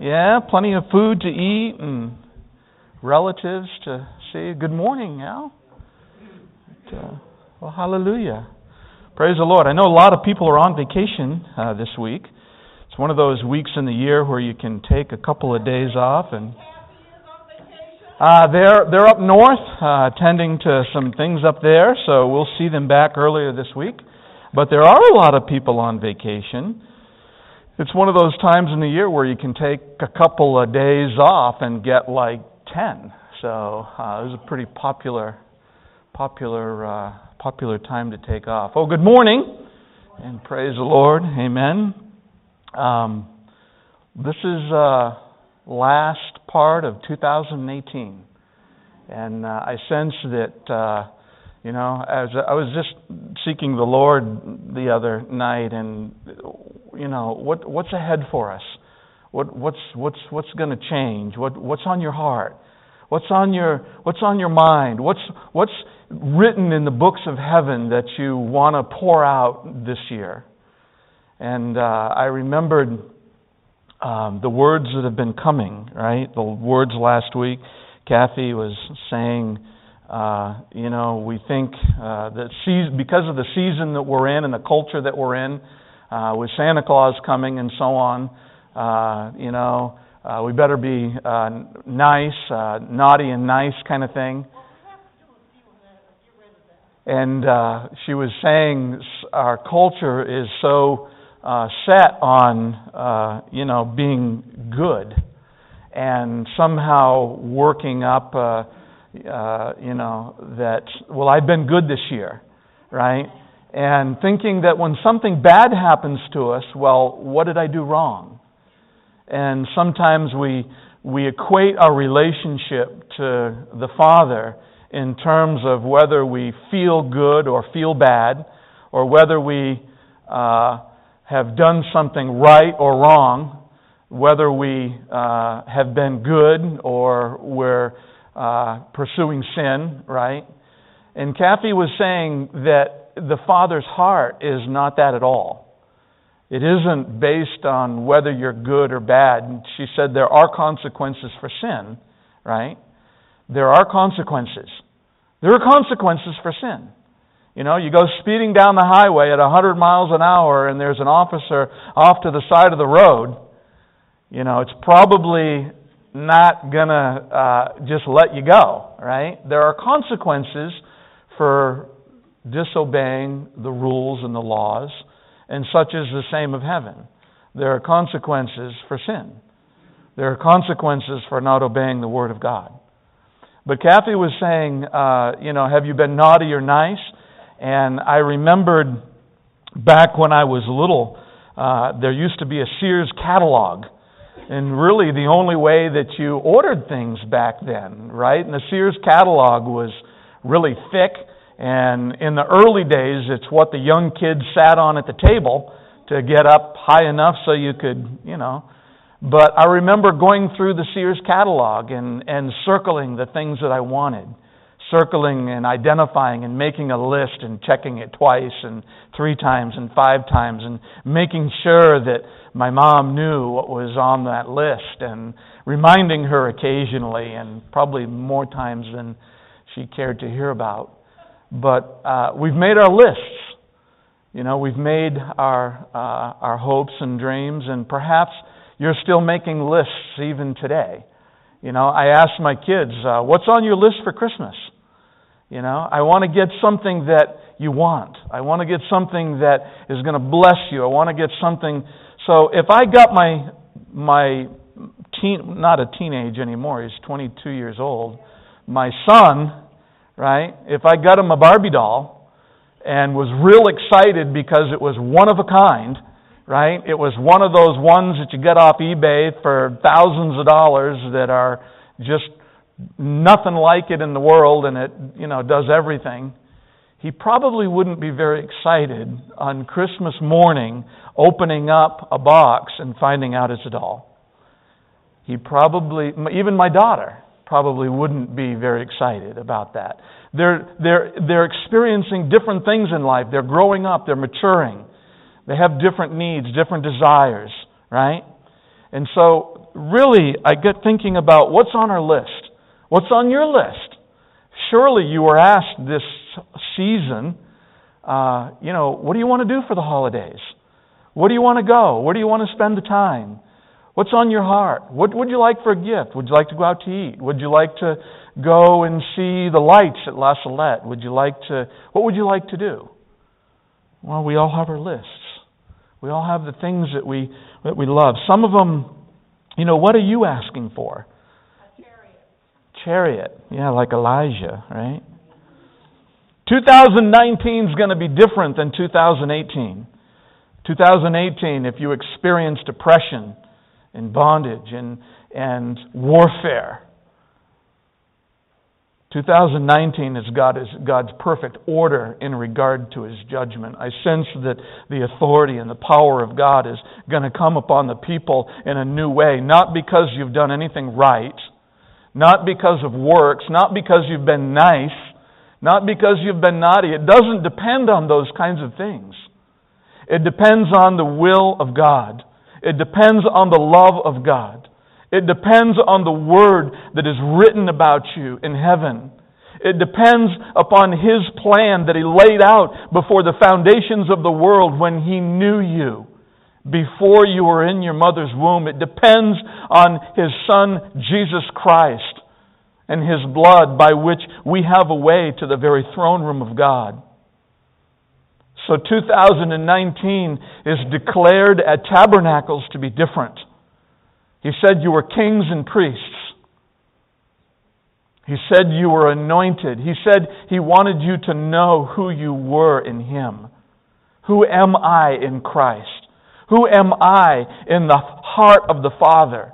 Yeah, plenty of food to eat and relatives to see. Good morning, Al. But, uh, well, hallelujah. Praise the Lord. I know a lot of people are on vacation uh, this week. It's one of those weeks in the year where you can take a couple of days off and. Uh, they're they're up north, uh, attending to some things up there, so we'll see them back earlier this week. But there are a lot of people on vacation. It's one of those times in the year where you can take a couple of days off and get like 10. So uh, it was a pretty popular, popular, uh, popular time to take off. Oh, good morning, and praise the Lord. Amen. Um, this is uh, last part of 2018, and uh, I sense that uh, you know, as I was just seeking the Lord the other night, and you know, what what's ahead for us? What what's what's what's going to change? What what's on your heart? What's on your what's on your mind? What's what's written in the books of heaven that you want to pour out this year? And uh, I remembered um, the words that have been coming. Right, the words last week. Kathy was saying uh, you know, we think uh, that because of the season that we're in and the culture that we're in, uh, with Santa Claus coming and so on, uh, you know, uh, we better be uh, nice, uh, naughty and nice kind of thing. And uh, she was saying our culture is so uh, set on, uh, you know, being good and somehow working up. Uh, uh, you know, that, well, I've been good this year, right? And thinking that when something bad happens to us, well, what did I do wrong? And sometimes we, we equate our relationship to the Father in terms of whether we feel good or feel bad, or whether we uh, have done something right or wrong, whether we uh, have been good or we're uh, pursuing sin, right? And Kathy was saying that the Father's heart is not that at all. It isn't based on whether you're good or bad. She said there are consequences for sin, right? There are consequences. There are consequences for sin. You know, you go speeding down the highway at 100 miles an hour and there's an officer off to the side of the road. You know, it's probably not going to uh, just let you go, right? There are consequences for disobeying the rules and the laws, and such is the same of heaven. There are consequences for sin. There are consequences for not obeying the Word of God. But Kathy was saying, uh, you know, have you been naughty or nice? And I remembered back when I was little, uh, there used to be a Sears catalog and really the only way that you ordered things back then, right? And the Sears catalog was really thick, and in the early days, it's what the young kids sat on at the table to get up high enough so you could, you know. But I remember going through the Sears catalog and, and circling the things that I wanted circling and identifying and making a list and checking it twice and three times and five times and making sure that my mom knew what was on that list and reminding her occasionally and probably more times than she cared to hear about. But uh, we've made our lists. You know, we've made our uh, our hopes and dreams, and perhaps you're still making lists even today. You know, I ask my kids, uh, "What's on your list for Christmas?" You know, I want to get something that you want. I want to get something that is going to bless you. I want to get something. So if I got my my teen, not a teenage anymore. He's 22 years old. My son, right? If I got him a Barbie doll and was real excited because it was one of a kind, right? It was one of those ones that you get off eBay for thousands of dollars that are just nothing like it in the world and it, you know, does everything, he probably wouldn't be very excited on Christmas morning opening up a box and finding out it's a doll. He probably, even my daughter, probably wouldn't be very excited about that. They're, they're, they're experiencing different things in life. They're growing up, they're maturing. They have different needs, different desires, right? And so really, I get thinking about what's on our list. What's on your list? Surely you were asked this season, uh, you know, what do you want to do for the holidays? Where do you want to go? Where do you want to spend the time? What's on your heart? What would you like for a gift? Would you like to go out to eat? Would you like to go and see the lights at La Salette? Would you like to, what would you like to do? Well, we all have our lists. We all have the things that we, that we love. Some of them, you know, what are you asking for? A chariot. Chariot. Yeah, like Elijah, right? 2019 is going to be different than 2018. 2018, if you experience depression, and bondage and, and warfare. 2019 is, God, is God's perfect order in regard to His judgment. I sense that the authority and the power of God is going to come upon the people in a new way, not because you've done anything right, not because of works, not because you've been nice, not because you've been naughty. It doesn't depend on those kinds of things. It depends on the will of God. It depends on the love of God. It depends on the word that is written about you in heaven. It depends upon His plan that He laid out before the foundations of the world when He knew you, before you were in your mother's womb. It depends on His Son, Jesus Christ, and His blood by which we have a way to the very throne room of God. So 2019 is declared at tabernacles to be different. He said you were kings and priests. He said you were anointed. He said he wanted you to know who you were in him. Who am I in Christ? Who am I in the heart of the Father?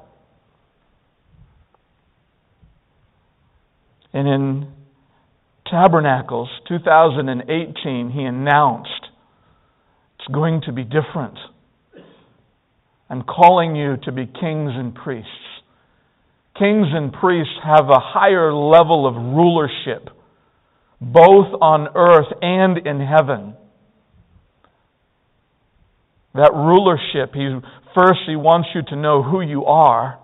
And in Tabernacles 2018, he announced it's going to be different. I'm calling you to be kings and priests. Kings and priests have a higher level of rulership, both on earth and in heaven. That rulership, he, first, he wants you to know who you are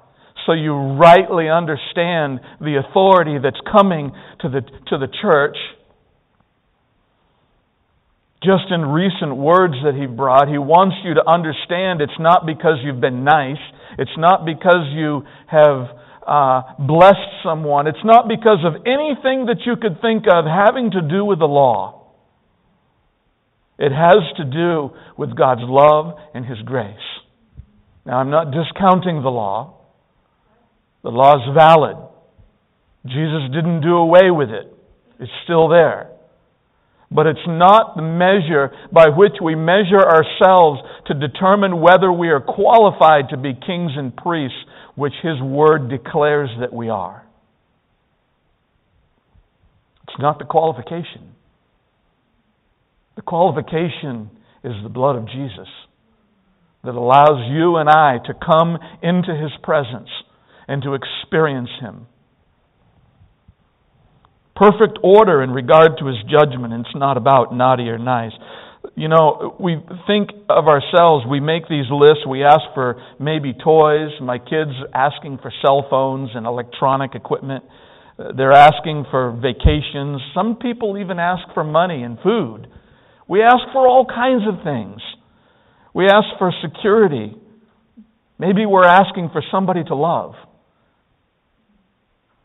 so you rightly understand the authority that's coming to the, to the church. Just in recent words that he brought, he wants you to understand it's not because you've been nice, it's not because you have uh, blessed someone, it's not because of anything that you could think of having to do with the law. It has to do with God's love and His grace. Now, I'm not discounting the law. The law is valid. Jesus didn't do away with it. It's still there. But it's not the measure by which we measure ourselves to determine whether we are qualified to be kings and priests, which His Word declares that we are. It's not the qualification. The qualification is the blood of Jesus that allows you and I to come into His presence and to experience Him. Perfect order in regard to His judgment, and it's not about naughty or nice. You know, we think of ourselves, we make these lists, we ask for maybe toys, my kids asking for cell phones and electronic equipment. They're asking for vacations. Some people even ask for money and food. We ask for all kinds of things. We ask for security. Maybe we're asking for somebody to love.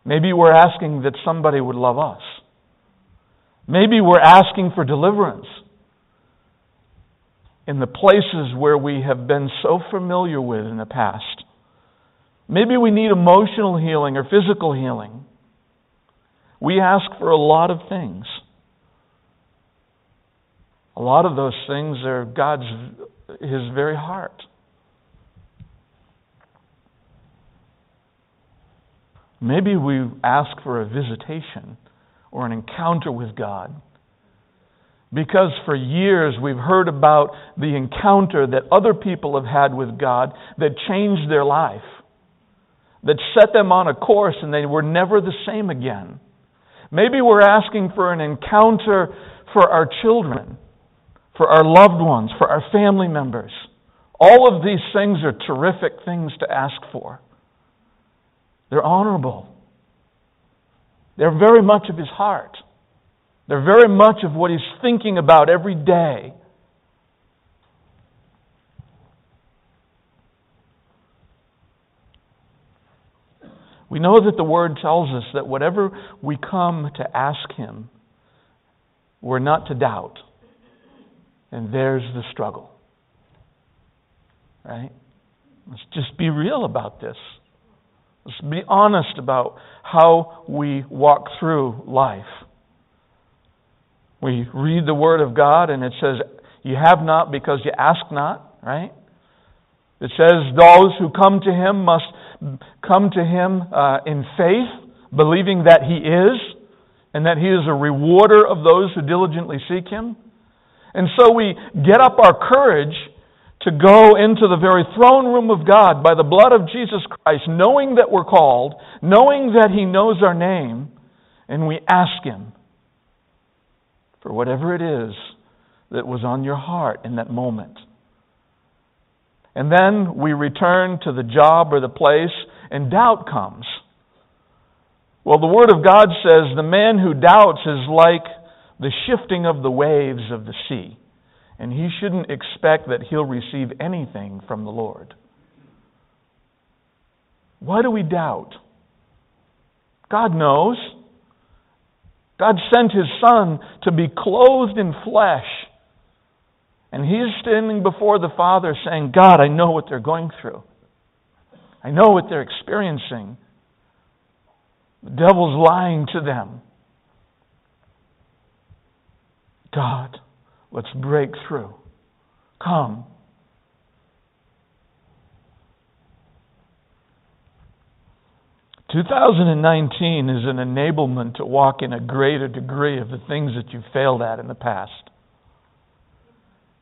Maybe we're asking that somebody would love us. Maybe we're asking for deliverance in the places where we have been so familiar with in the past. Maybe we need emotional healing or physical healing. We ask for a lot of things. A lot of those things are God's, His very heart. Maybe we ask for a visitation or an encounter with God. Because for years we've heard about the encounter that other people have had with God that changed their life, that set them on a course and they were never the same again. Maybe we're asking for an encounter for our children, for our loved ones, for our family members. All of these things are terrific things to ask for. They're honorable. They're very much of his heart. They're very much of what he's thinking about every day. We know that the Word tells us that whatever we come to ask Him, we're not to doubt. And there's the struggle. Right? Let's just be real about this. Let's be honest about how we walk through life. We read the Word of God and it says, You have not because you ask not, right? It says, Those who come to Him must come to Him uh, in faith, believing that He is, and that He is a rewarder of those who diligently seek Him. And so we get up our courage to go into the very throne room of God by the blood of Jesus Christ, knowing that we're called, knowing that He knows our name, and we ask Him for whatever it is that was on your heart in that moment. And then we return to the job or the place, and doubt comes. Well, the Word of God says the man who doubts is like the shifting of the waves of the sea, and he shouldn't expect that he'll receive anything from the Lord. Why do we doubt? God knows. God sent His Son to be clothed in flesh and he's standing before the Father saying, God, I know what they're going through. I know what they're experiencing. The devil's lying to them. God, let's break through. Come. Two thousand and nineteen is an enablement to walk in a greater degree of the things that you've failed at in the past.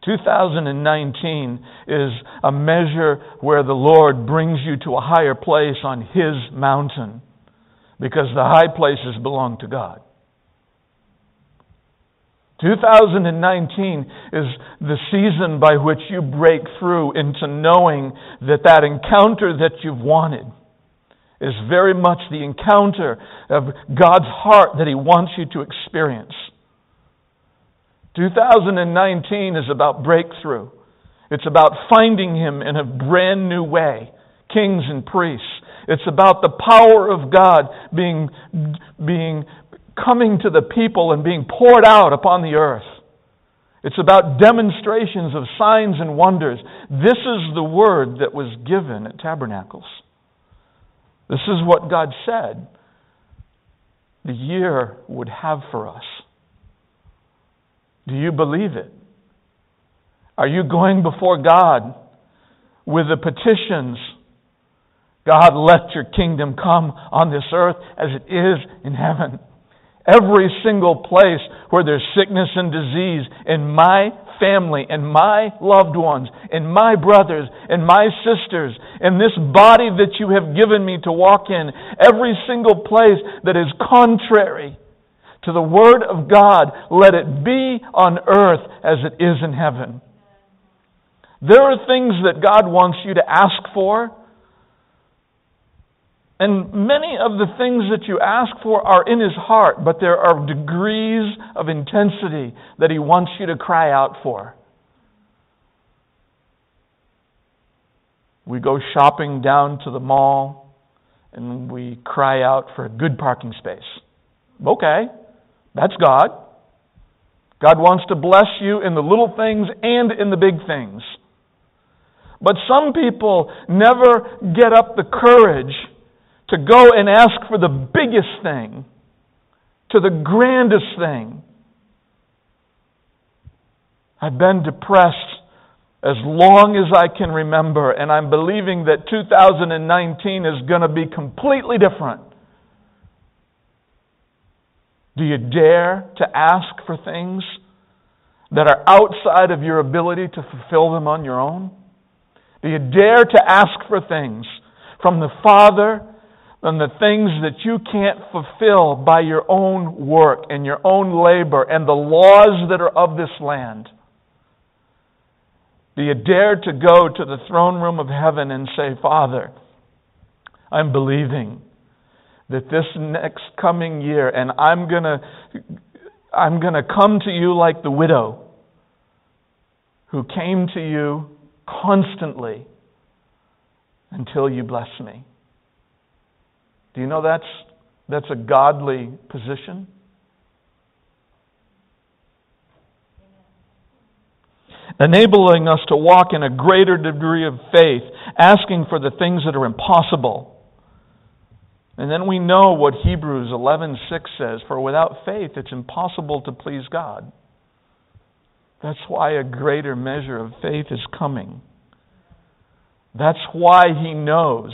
2019 is a measure where the Lord brings you to a higher place on His mountain because the high places belong to God. 2019 is the season by which you break through into knowing that that encounter that you've wanted is very much the encounter of God's heart that He wants you to experience. 2019 is about breakthrough. It's about finding Him in a brand new way, kings and priests. It's about the power of God being, being coming to the people and being poured out upon the earth. It's about demonstrations of signs and wonders. This is the word that was given at Tabernacles. This is what God said the year would have for us. Do you believe it? Are you going before God with the petitions? God, let your kingdom come on this earth as it is in heaven. Every single place where there's sickness and disease in my family and my loved ones and my brothers and my sisters and this body that you have given me to walk in, every single place that is contrary to the Word of God, let it be on earth as it is in heaven. There are things that God wants you to ask for. And many of the things that you ask for are in His heart, but there are degrees of intensity that He wants you to cry out for. We go shopping down to the mall and we cry out for a good parking space. Okay. That's God. God wants to bless you in the little things and in the big things. But some people never get up the courage to go and ask for the biggest thing, to the grandest thing. I've been depressed as long as I can remember, and I'm believing that 2019 is going to be completely different. Do you dare to ask for things that are outside of your ability to fulfill them on your own? Do you dare to ask for things from the Father and the things that you can't fulfill by your own work and your own labor and the laws that are of this land? Do you dare to go to the throne room of heaven and say, Father, I'm believing that this next coming year, and I'm going to I'm going to come to you like the widow who came to you constantly until you bless me. Do you know that's, that's a godly position? Enabling us to walk in a greater degree of faith, asking for the things that are impossible. And then we know what Hebrews 11:6 says, for without faith it's impossible to please God. That's why a greater measure of faith is coming. That's why he knows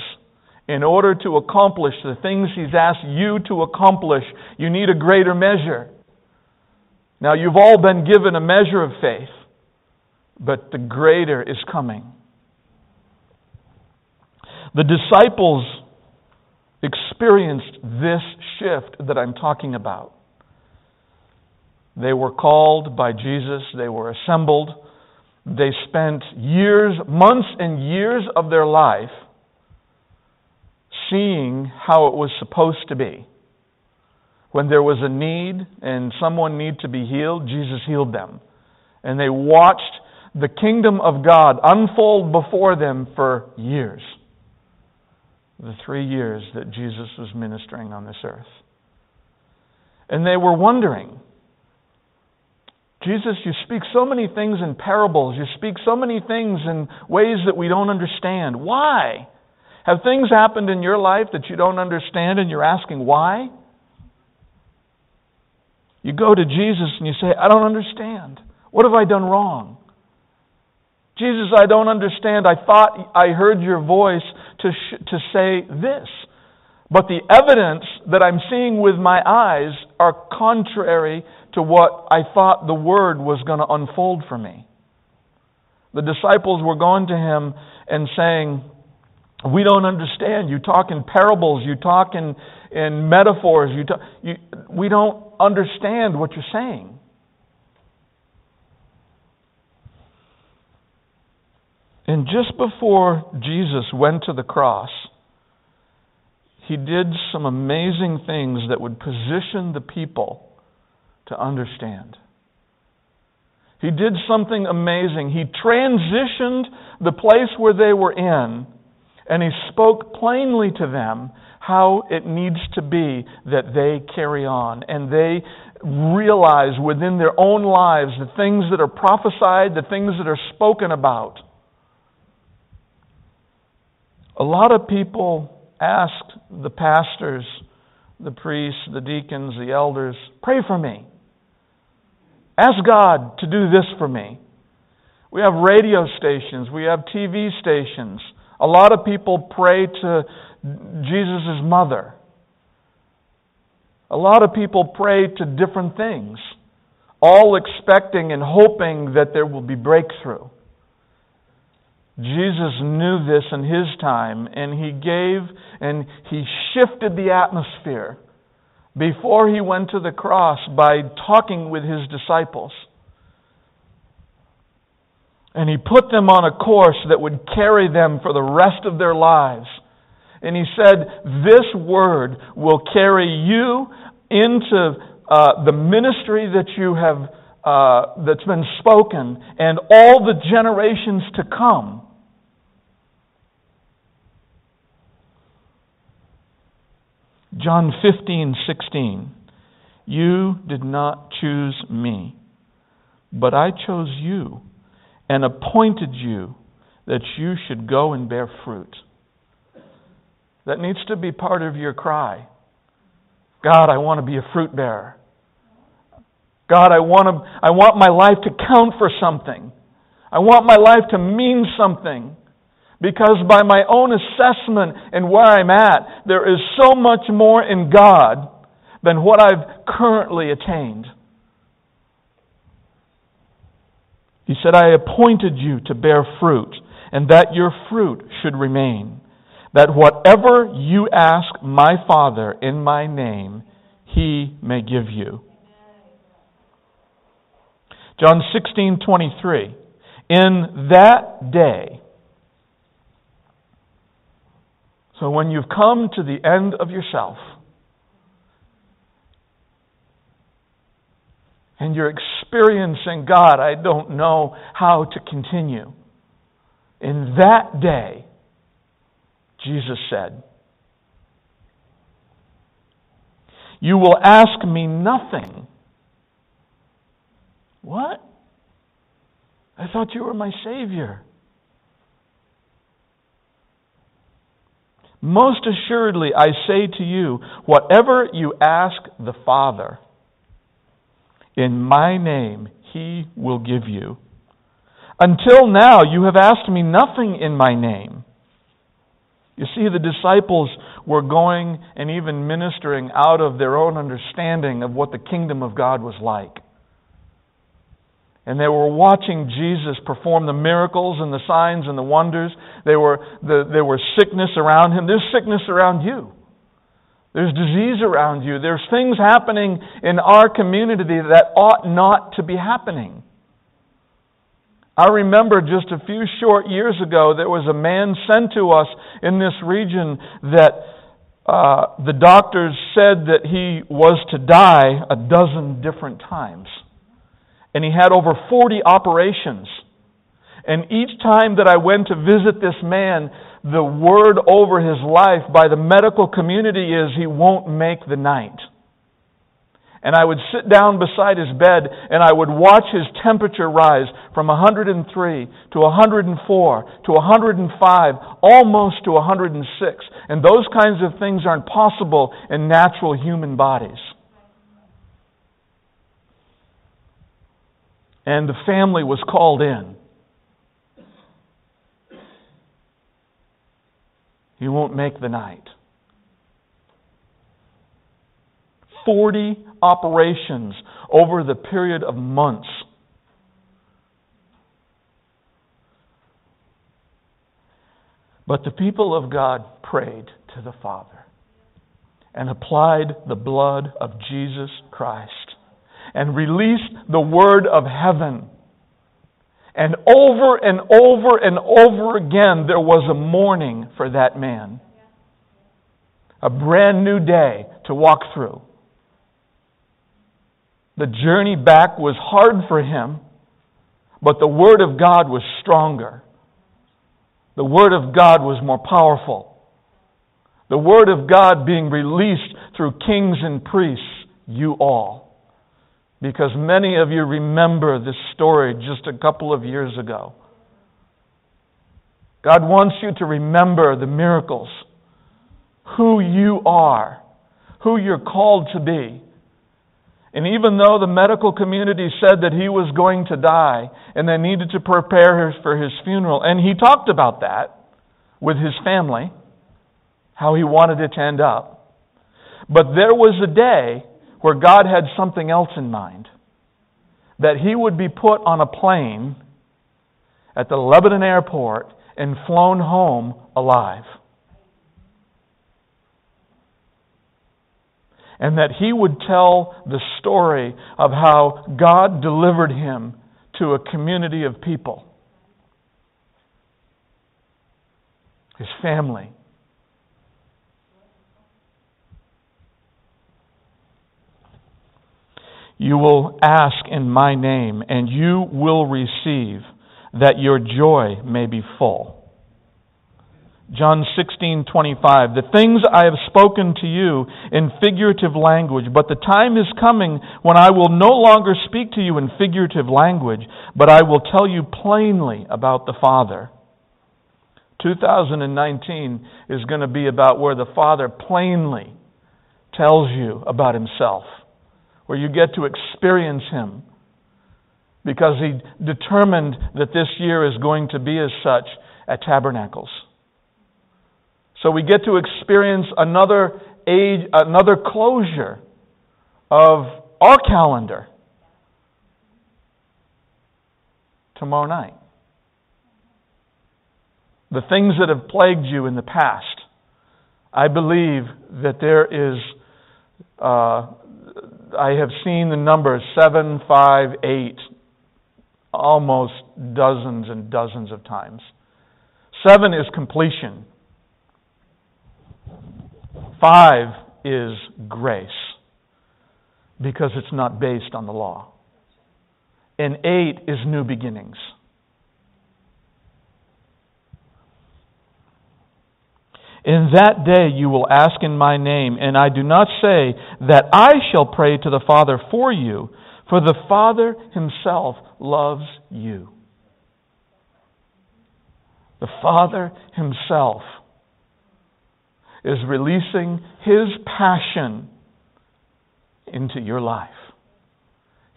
in order to accomplish the things he's asked you to accomplish, you need a greater measure. Now, you've all been given a measure of faith, but the greater is coming. The disciples experienced this shift that I'm talking about. They were called by Jesus, they were assembled, they spent years, months, and years of their life seeing how it was supposed to be. When there was a need and someone needed to be healed, Jesus healed them. And they watched the kingdom of God unfold before them for years. The three years that Jesus was ministering on this earth. And they were wondering Jesus, you speak so many things in parables. You speak so many things in ways that we don't understand. Why? Have things happened in your life that you don't understand and you're asking why? You go to Jesus and you say, I don't understand. What have I done wrong? Jesus, I don't understand. I thought I heard your voice to, sh- to say this. But the evidence that I'm seeing with my eyes are contrary to what I thought the word was going to unfold for me. The disciples were going to him and saying, we don't understand. You talk in parables. You talk in, in metaphors. You, talk, you we don't understand what you're saying. And just before Jesus went to the cross, he did some amazing things that would position the people to understand. He did something amazing. He transitioned the place where they were in and he spoke plainly to them how it needs to be that they carry on and they realize within their own lives the things that are prophesied, the things that are spoken about. A lot of people ask the pastors, the priests, the deacons, the elders, pray for me. Ask God to do this for me. We have radio stations, we have TV stations. A lot of people pray to Jesus' mother. A lot of people pray to different things, all expecting and hoping that there will be breakthrough. Jesus knew this in his time, and he gave and he shifted the atmosphere before he went to the cross by talking with his disciples. And he put them on a course that would carry them for the rest of their lives. And he said, This word will carry you into uh, the ministry that you have, uh, that's been spoken, and all the generations to come. John 15, 16. You did not choose me, but I chose you and appointed you that you should go and bear fruit. That needs to be part of your cry. God, I want to be a fruit bearer. God, I want, to, I want my life to count for something. I want my life to mean something. Because by my own assessment and where I'm at, there is so much more in God than what I've currently attained. He said, I appointed you to bear fruit, and that your fruit should remain. That whatever you ask my Father in my name, he may give you. John 16:23 In that day So when you've come to the end of yourself you're experiencing God, I don't know how to continue. In that day, Jesus said, You will ask me nothing. What? I thought you were my Savior. Most assuredly, I say to you, whatever you ask the Father in my name, he will give you. Until now, you have asked me nothing in my name. You see, the disciples were going and even ministering out of their own understanding of what the kingdom of God was like. And they were watching Jesus perform the miracles and the signs and the wonders. They were, the, there was sickness around him. There's sickness around you. There's disease around you. There's things happening in our community that ought not to be happening. I remember just a few short years ago, there was a man sent to us in this region that uh, the doctors said that he was to die a dozen different times. And he had over 40 operations. And each time that I went to visit this man, the word over his life by the medical community is he won't make the night. And I would sit down beside his bed and I would watch his temperature rise from 103 to 104 to 105, almost to 106. And those kinds of things aren't possible in natural human bodies. And the family was called in. He won't make the night. 40 operations over the period of months. But the people of God prayed to the Father and applied the blood of Jesus Christ and released the word of heaven. And over and over and over again, there was a morning for that man. A brand new day to walk through. The journey back was hard for him, but the Word of God was stronger. The Word of God was more powerful. The Word of God being released through kings and priests, you all. Because many of you remember this story just a couple of years ago. God wants you to remember the miracles, who you are, who you're called to be. And even though the medical community said that he was going to die and they needed to prepare for his funeral, and he talked about that with his family, how he wanted it to end up. But there was a day where God had something else in mind that he would be put on a plane at the Lebanon airport and flown home alive. and that he would tell the story of how God delivered him to a community of people. His family. You will ask in my name, and you will receive, that your joy may be full. John 16:25 The things I have spoken to you in figurative language but the time is coming when I will no longer speak to you in figurative language but I will tell you plainly about the Father 2019 is going to be about where the Father plainly tells you about himself where you get to experience him because he determined that this year is going to be as such at tabernacles so we get to experience another age, another closure of our calendar tomorrow night. The things that have plagued you in the past, I believe that there is, uh, I have seen the numbers seven, five, eight, almost dozens and dozens of times. Seven is completion. Five is grace because it's not based on the law. and eight is new beginnings. In that day you will ask in my name, and I do not say that I shall pray to the Father for you, for the Father himself loves you. The Father himself is releasing his passion into your life.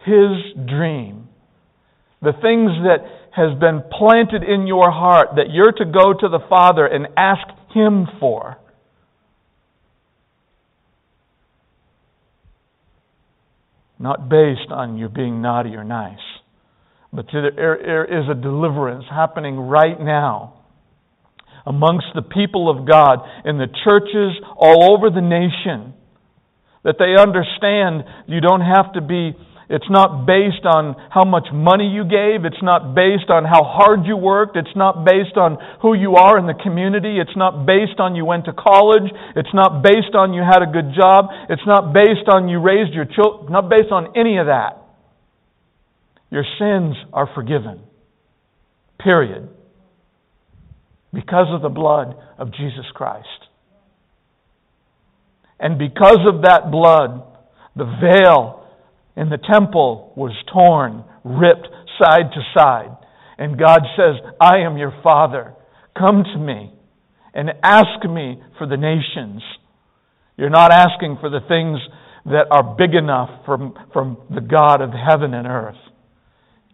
His dream. The things that has been planted in your heart that you're to go to the Father and ask him for. Not based on you being naughty or nice, but there is a deliverance happening right now amongst the people of God in the churches all over the nation. That they understand you don't have to be it's not based on how much money you gave. It's not based on how hard you worked. It's not based on who you are in the community. It's not based on you went to college. It's not based on you had a good job. It's not based on you raised your children. Not based on any of that. Your sins are forgiven. Period. Because of the blood of Jesus Christ. And because of that blood, the veil and the temple was torn, ripped side to side. And God says, I am your Father. Come to me and ask me for the nations. You're not asking for the things that are big enough from, from the God of heaven and earth.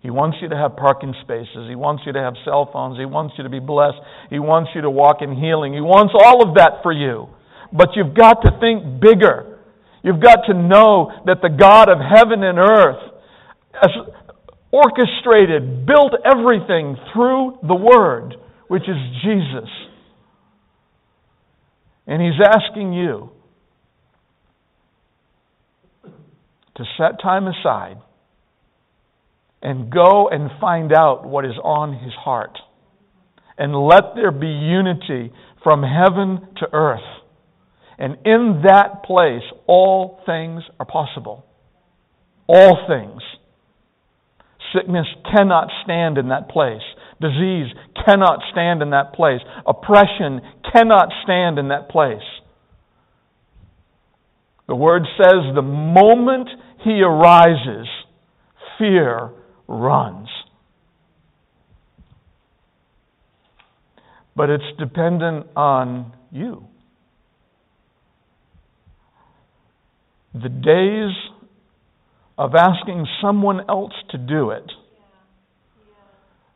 He wants you to have parking spaces. He wants you to have cell phones. He wants you to be blessed. He wants you to walk in healing. He wants all of that for you. But you've got to think bigger. You've got to know that the God of heaven and earth has orchestrated, built everything through the Word, which is Jesus. And He's asking you to set time aside and go and find out what is on His heart. And let there be unity from heaven to earth. And in that place, all things are possible. All things. Sickness cannot stand in that place. Disease cannot stand in that place. Oppression cannot stand in that place. The word says the moment he arises, fear runs. But it's dependent on you. The days of asking someone else to do it,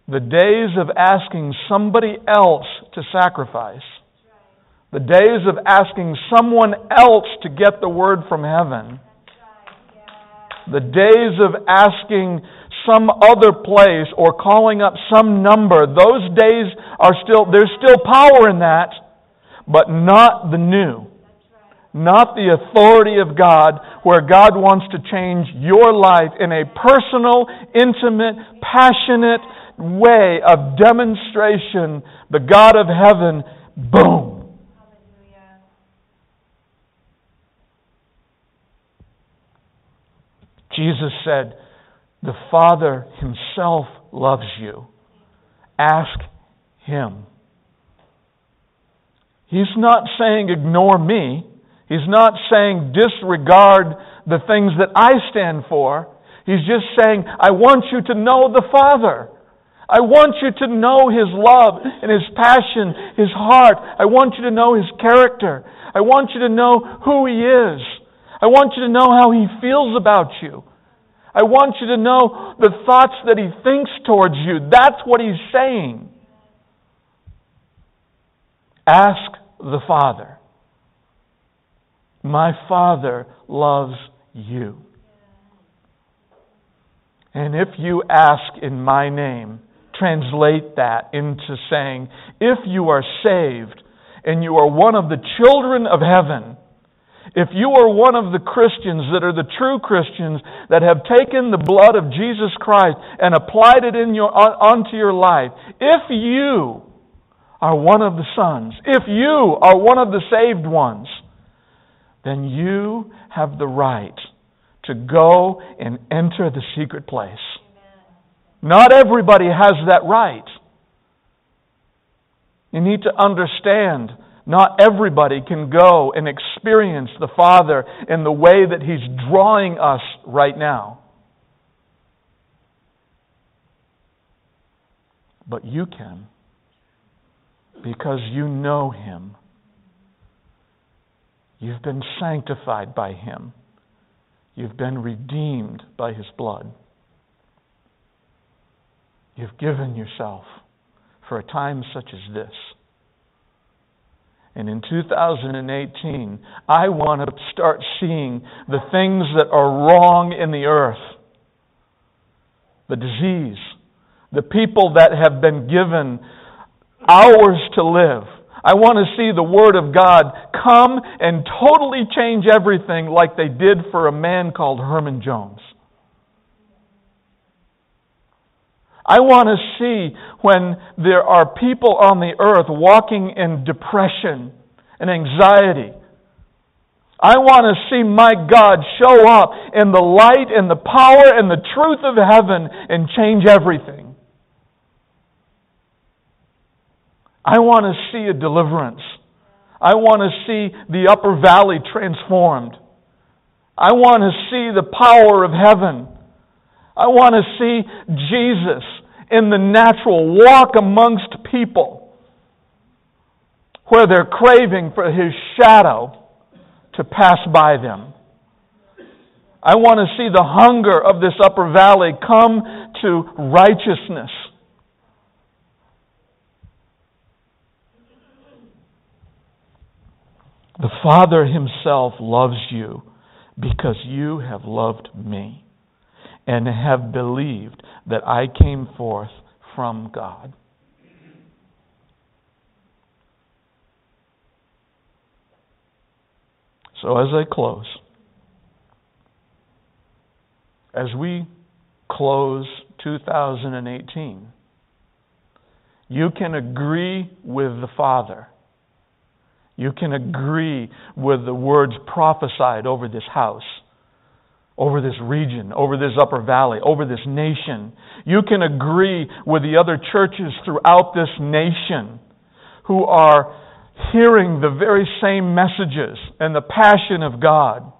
the days of asking somebody else to sacrifice, the days of asking someone else to get the word from heaven, the days of asking some other place or calling up some number, those days are still, there's still power in that, but not the new not the authority of God, where God wants to change your life in a personal, intimate, passionate way of demonstration. The God of heaven, boom. Jesus said, The Father Himself loves you. Ask Him. He's not saying, Ignore me. He's not saying disregard the things that I stand for. He's just saying, I want you to know the Father. I want you to know His love and His passion, His heart. I want you to know His character. I want you to know who He is. I want you to know how He feels about you. I want you to know the thoughts that He thinks towards you. That's what He's saying. Ask the Father. My Father loves you. And if you ask in my name, translate that into saying, if you are saved and you are one of the children of heaven, if you are one of the Christians that are the true Christians that have taken the blood of Jesus Christ and applied it in your, onto your life, if you are one of the sons, if you are one of the saved ones, then you have the right to go and enter the secret place. Not everybody has that right. You need to understand not everybody can go and experience the Father in the way that He's drawing us right now. But you can because you know Him. You've been sanctified by Him. You've been redeemed by His blood. You've given yourself for a time such as this. And in 2018, I want to start seeing the things that are wrong in the earth the disease, the people that have been given hours to live. I want to see the Word of God come and totally change everything like they did for a man called Herman Jones. I want to see when there are people on the earth walking in depression and anxiety. I want to see my God show up in the light and the power and the truth of heaven and change everything. I want to see a deliverance. I want to see the upper valley transformed. I want to see the power of heaven. I want to see Jesus in the natural walk amongst people where they're craving for his shadow to pass by them. I want to see the hunger of this upper valley come to righteousness. The Father Himself loves you because you have loved me and have believed that I came forth from God. So, as I close, as we close 2018, you can agree with the Father. You can agree with the words prophesied over this house over this region, over this upper valley, over this nation. You can agree with the other churches throughout this nation who are hearing the very same messages and the passion of God.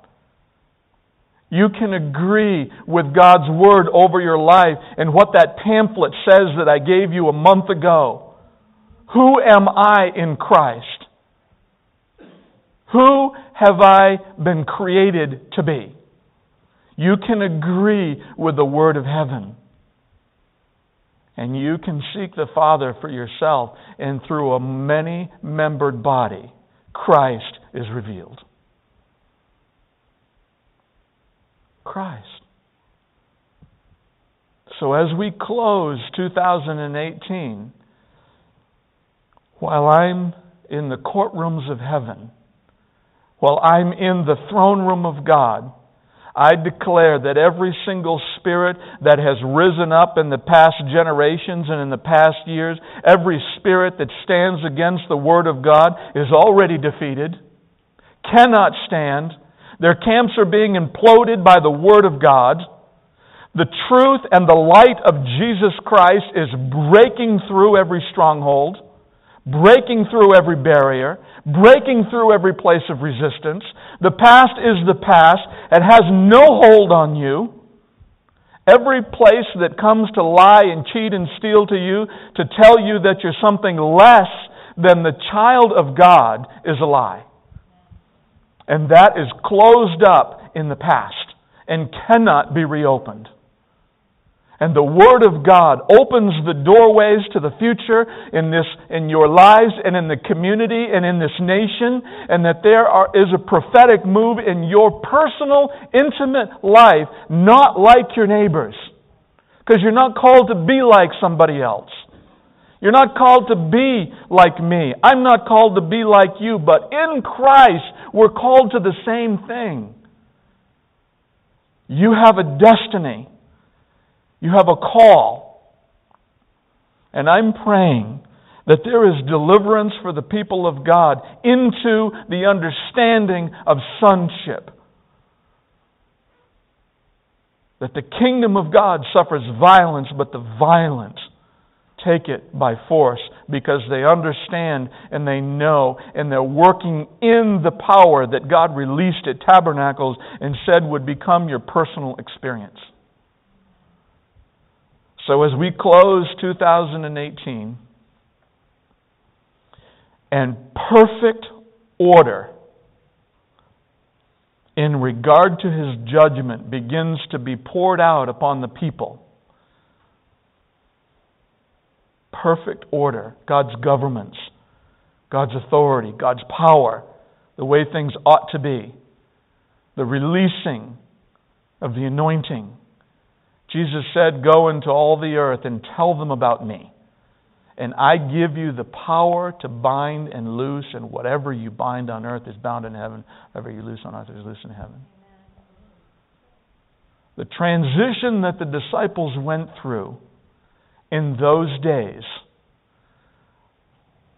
You can agree with God's word over your life and what that pamphlet says that I gave you a month ago. Who am I in Christ? Who have I been created to be? You can agree with the Word of heaven. And you can seek the Father for yourself, and through a many membered body, Christ is revealed. Christ. So as we close 2018, while I'm in the courtrooms of heaven, while I'm in the throne room of God, I declare that every single spirit that has risen up in the past generations and in the past years, every spirit that stands against the Word of God is already defeated, cannot stand. Their camps are being imploded by the Word of God. The truth and the light of Jesus Christ is breaking through every stronghold breaking through every barrier, breaking through every place of resistance. The past is the past. It has no hold on you. Every place that comes to lie and cheat and steal to you, to tell you that you're something less than the child of God, is a lie. And that is closed up in the past and cannot be reopened. And the Word of God opens the doorways to the future in this, in your lives and in the community and in this nation, and that there are, is a prophetic move in your personal, intimate life, not like your neighbors. Because you're not called to be like somebody else. You're not called to be like me. I'm not called to be like you, but in Christ, we're called to the same thing. You have a destiny. You have a call. And I'm praying that there is deliverance for the people of God into the understanding of sonship. that the kingdom of God suffers violence, but the violent take it by force because they understand and they know and they're working in the power that God released at Tabernacles and said would become your personal experience. So as we close 2018 and perfect order in regard to his judgment begins to be poured out upon the people. Perfect order, God's governments, God's authority, God's power, the way things ought to be, the releasing of the anointing. Jesus said, Go into all the earth and tell them about me. And I give you the power to bind and loose, and whatever you bind on earth is bound in heaven, whatever you loose on earth is loose in heaven. The transition that the disciples went through in those days,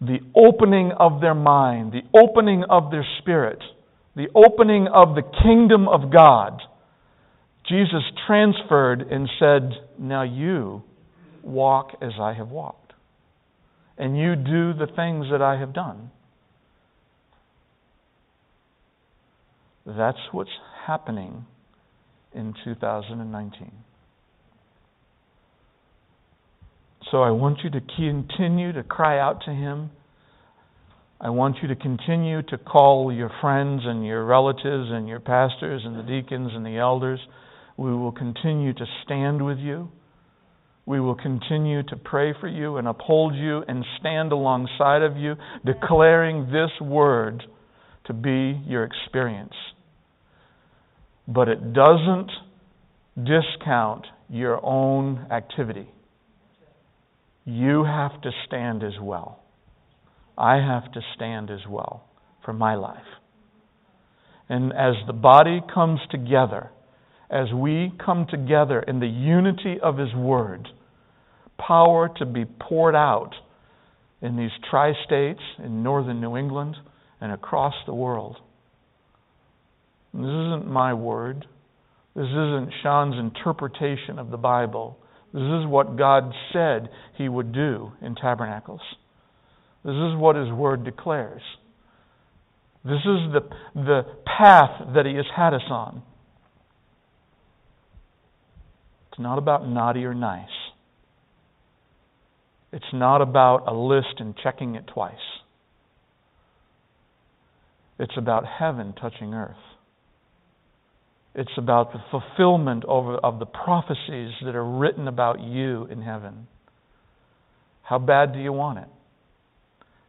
the opening of their mind, the opening of their spirit, the opening of the kingdom of God, Jesus transferred and said, Now you walk as I have walked and you do the things that I have done. That's what's happening in 2019. So I want you to continue to cry out to Him. I want you to continue to call your friends and your relatives and your pastors and the deacons and the elders. We will continue to stand with you. We will continue to pray for you and uphold you and stand alongside of you, declaring this word to be your experience. But it doesn't discount your own activity. You have to stand as well. I have to stand as well for my life. And as the body comes together, as we come together in the unity of His Word, power to be poured out in these tri states, in northern New England, and across the world. This isn't my word. This isn't Sean's interpretation of the Bible. This is what God said He would do in tabernacles. This is what His Word declares. This is the, the path that He has had us on. It's not about naughty or nice. It's not about a list and checking it twice. It's about heaven touching earth. It's about the fulfillment of the prophecies that are written about you in heaven. How bad do you want it?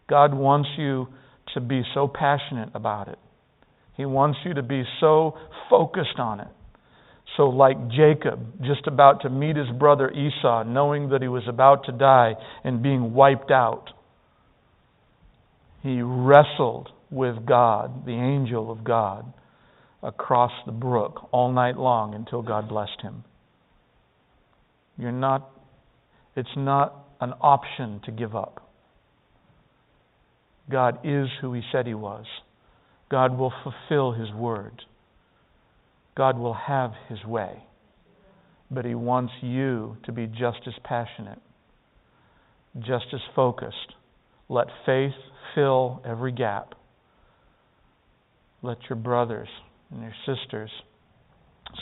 God wants you to be so passionate about it. He wants you to be so focused on it so, like Jacob, just about to meet his brother Esau, knowing that he was about to die and being wiped out, he wrestled with God, the angel of God, across the brook all night long until God blessed him. You're not, it's not an option to give up. God is who he said he was. God will fulfill his word. God will have his way. But he wants you to be just as passionate, just as focused. Let faith fill every gap. Let your brothers and your sisters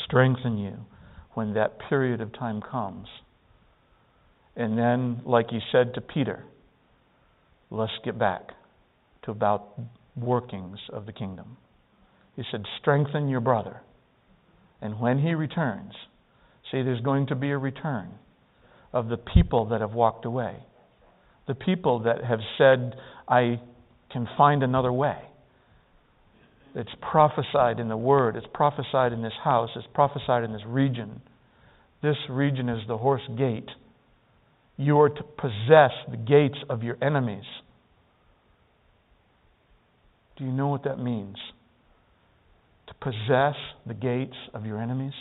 strengthen you when that period of time comes. And then, like he said to Peter, let's get back to about workings of the kingdom. He said, strengthen your brother and when he returns, see, there's going to be a return of the people that have walked away. The people that have said, I can find another way. It's prophesied in the Word, it's prophesied in this house, it's prophesied in this region. This region is the horse gate. You are to possess the gates of your enemies. Do you know what that means? Possess the gates of your enemies?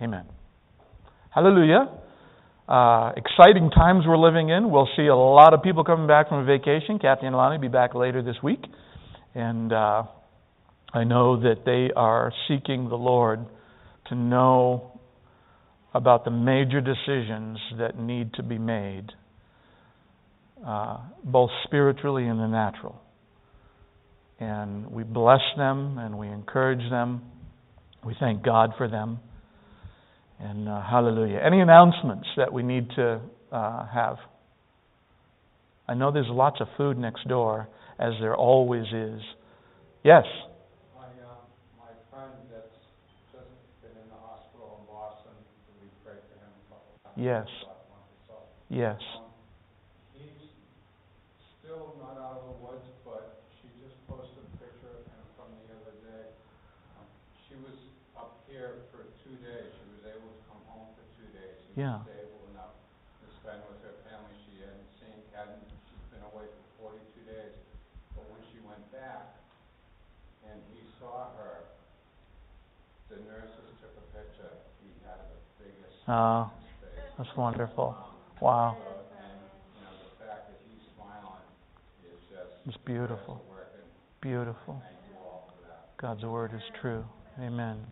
Amen. Hallelujah. uh, exciting times we're living in. We'll see a lot of people coming back from a vacation. Kathy and Lonnie will be back later this week. And uh, I know that they are seeking the Lord to know about the major decisions that need to be made, uh, both spiritually and the natural. And we bless them and we encourage them. We thank God for them. And uh, hallelujah. Any announcements that we need to uh, have? I know there's lots of food next door, as there always is. Yes? My, uh, that he's smiling is just, It's beautiful. Beautiful. Thank you all for that. God's word is true. Amen.